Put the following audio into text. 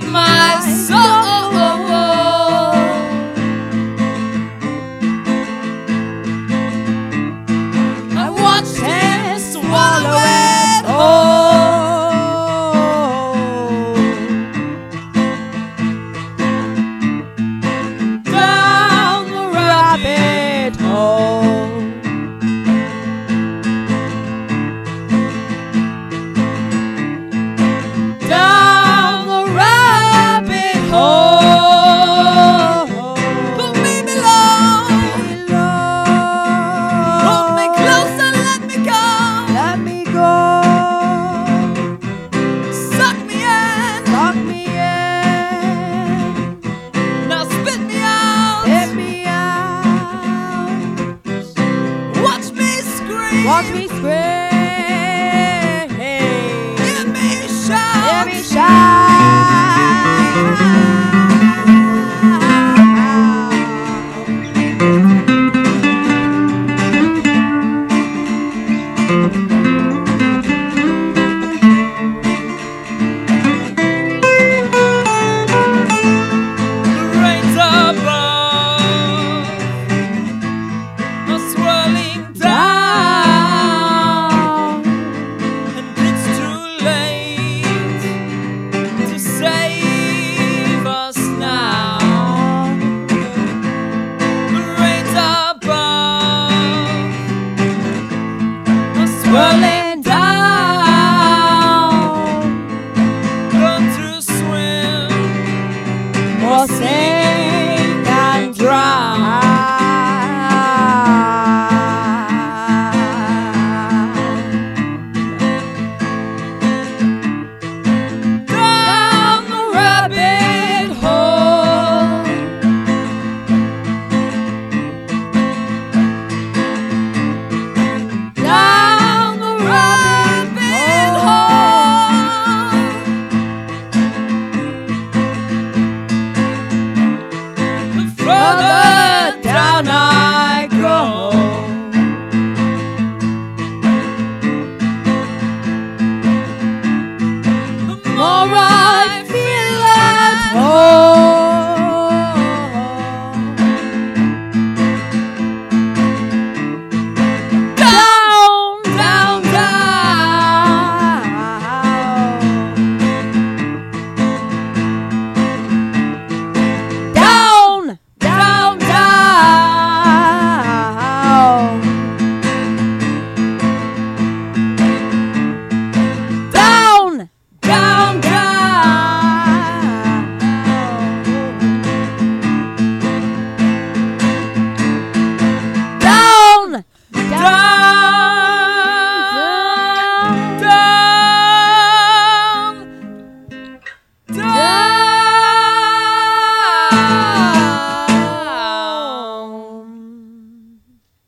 My soul. Watch me scream. Or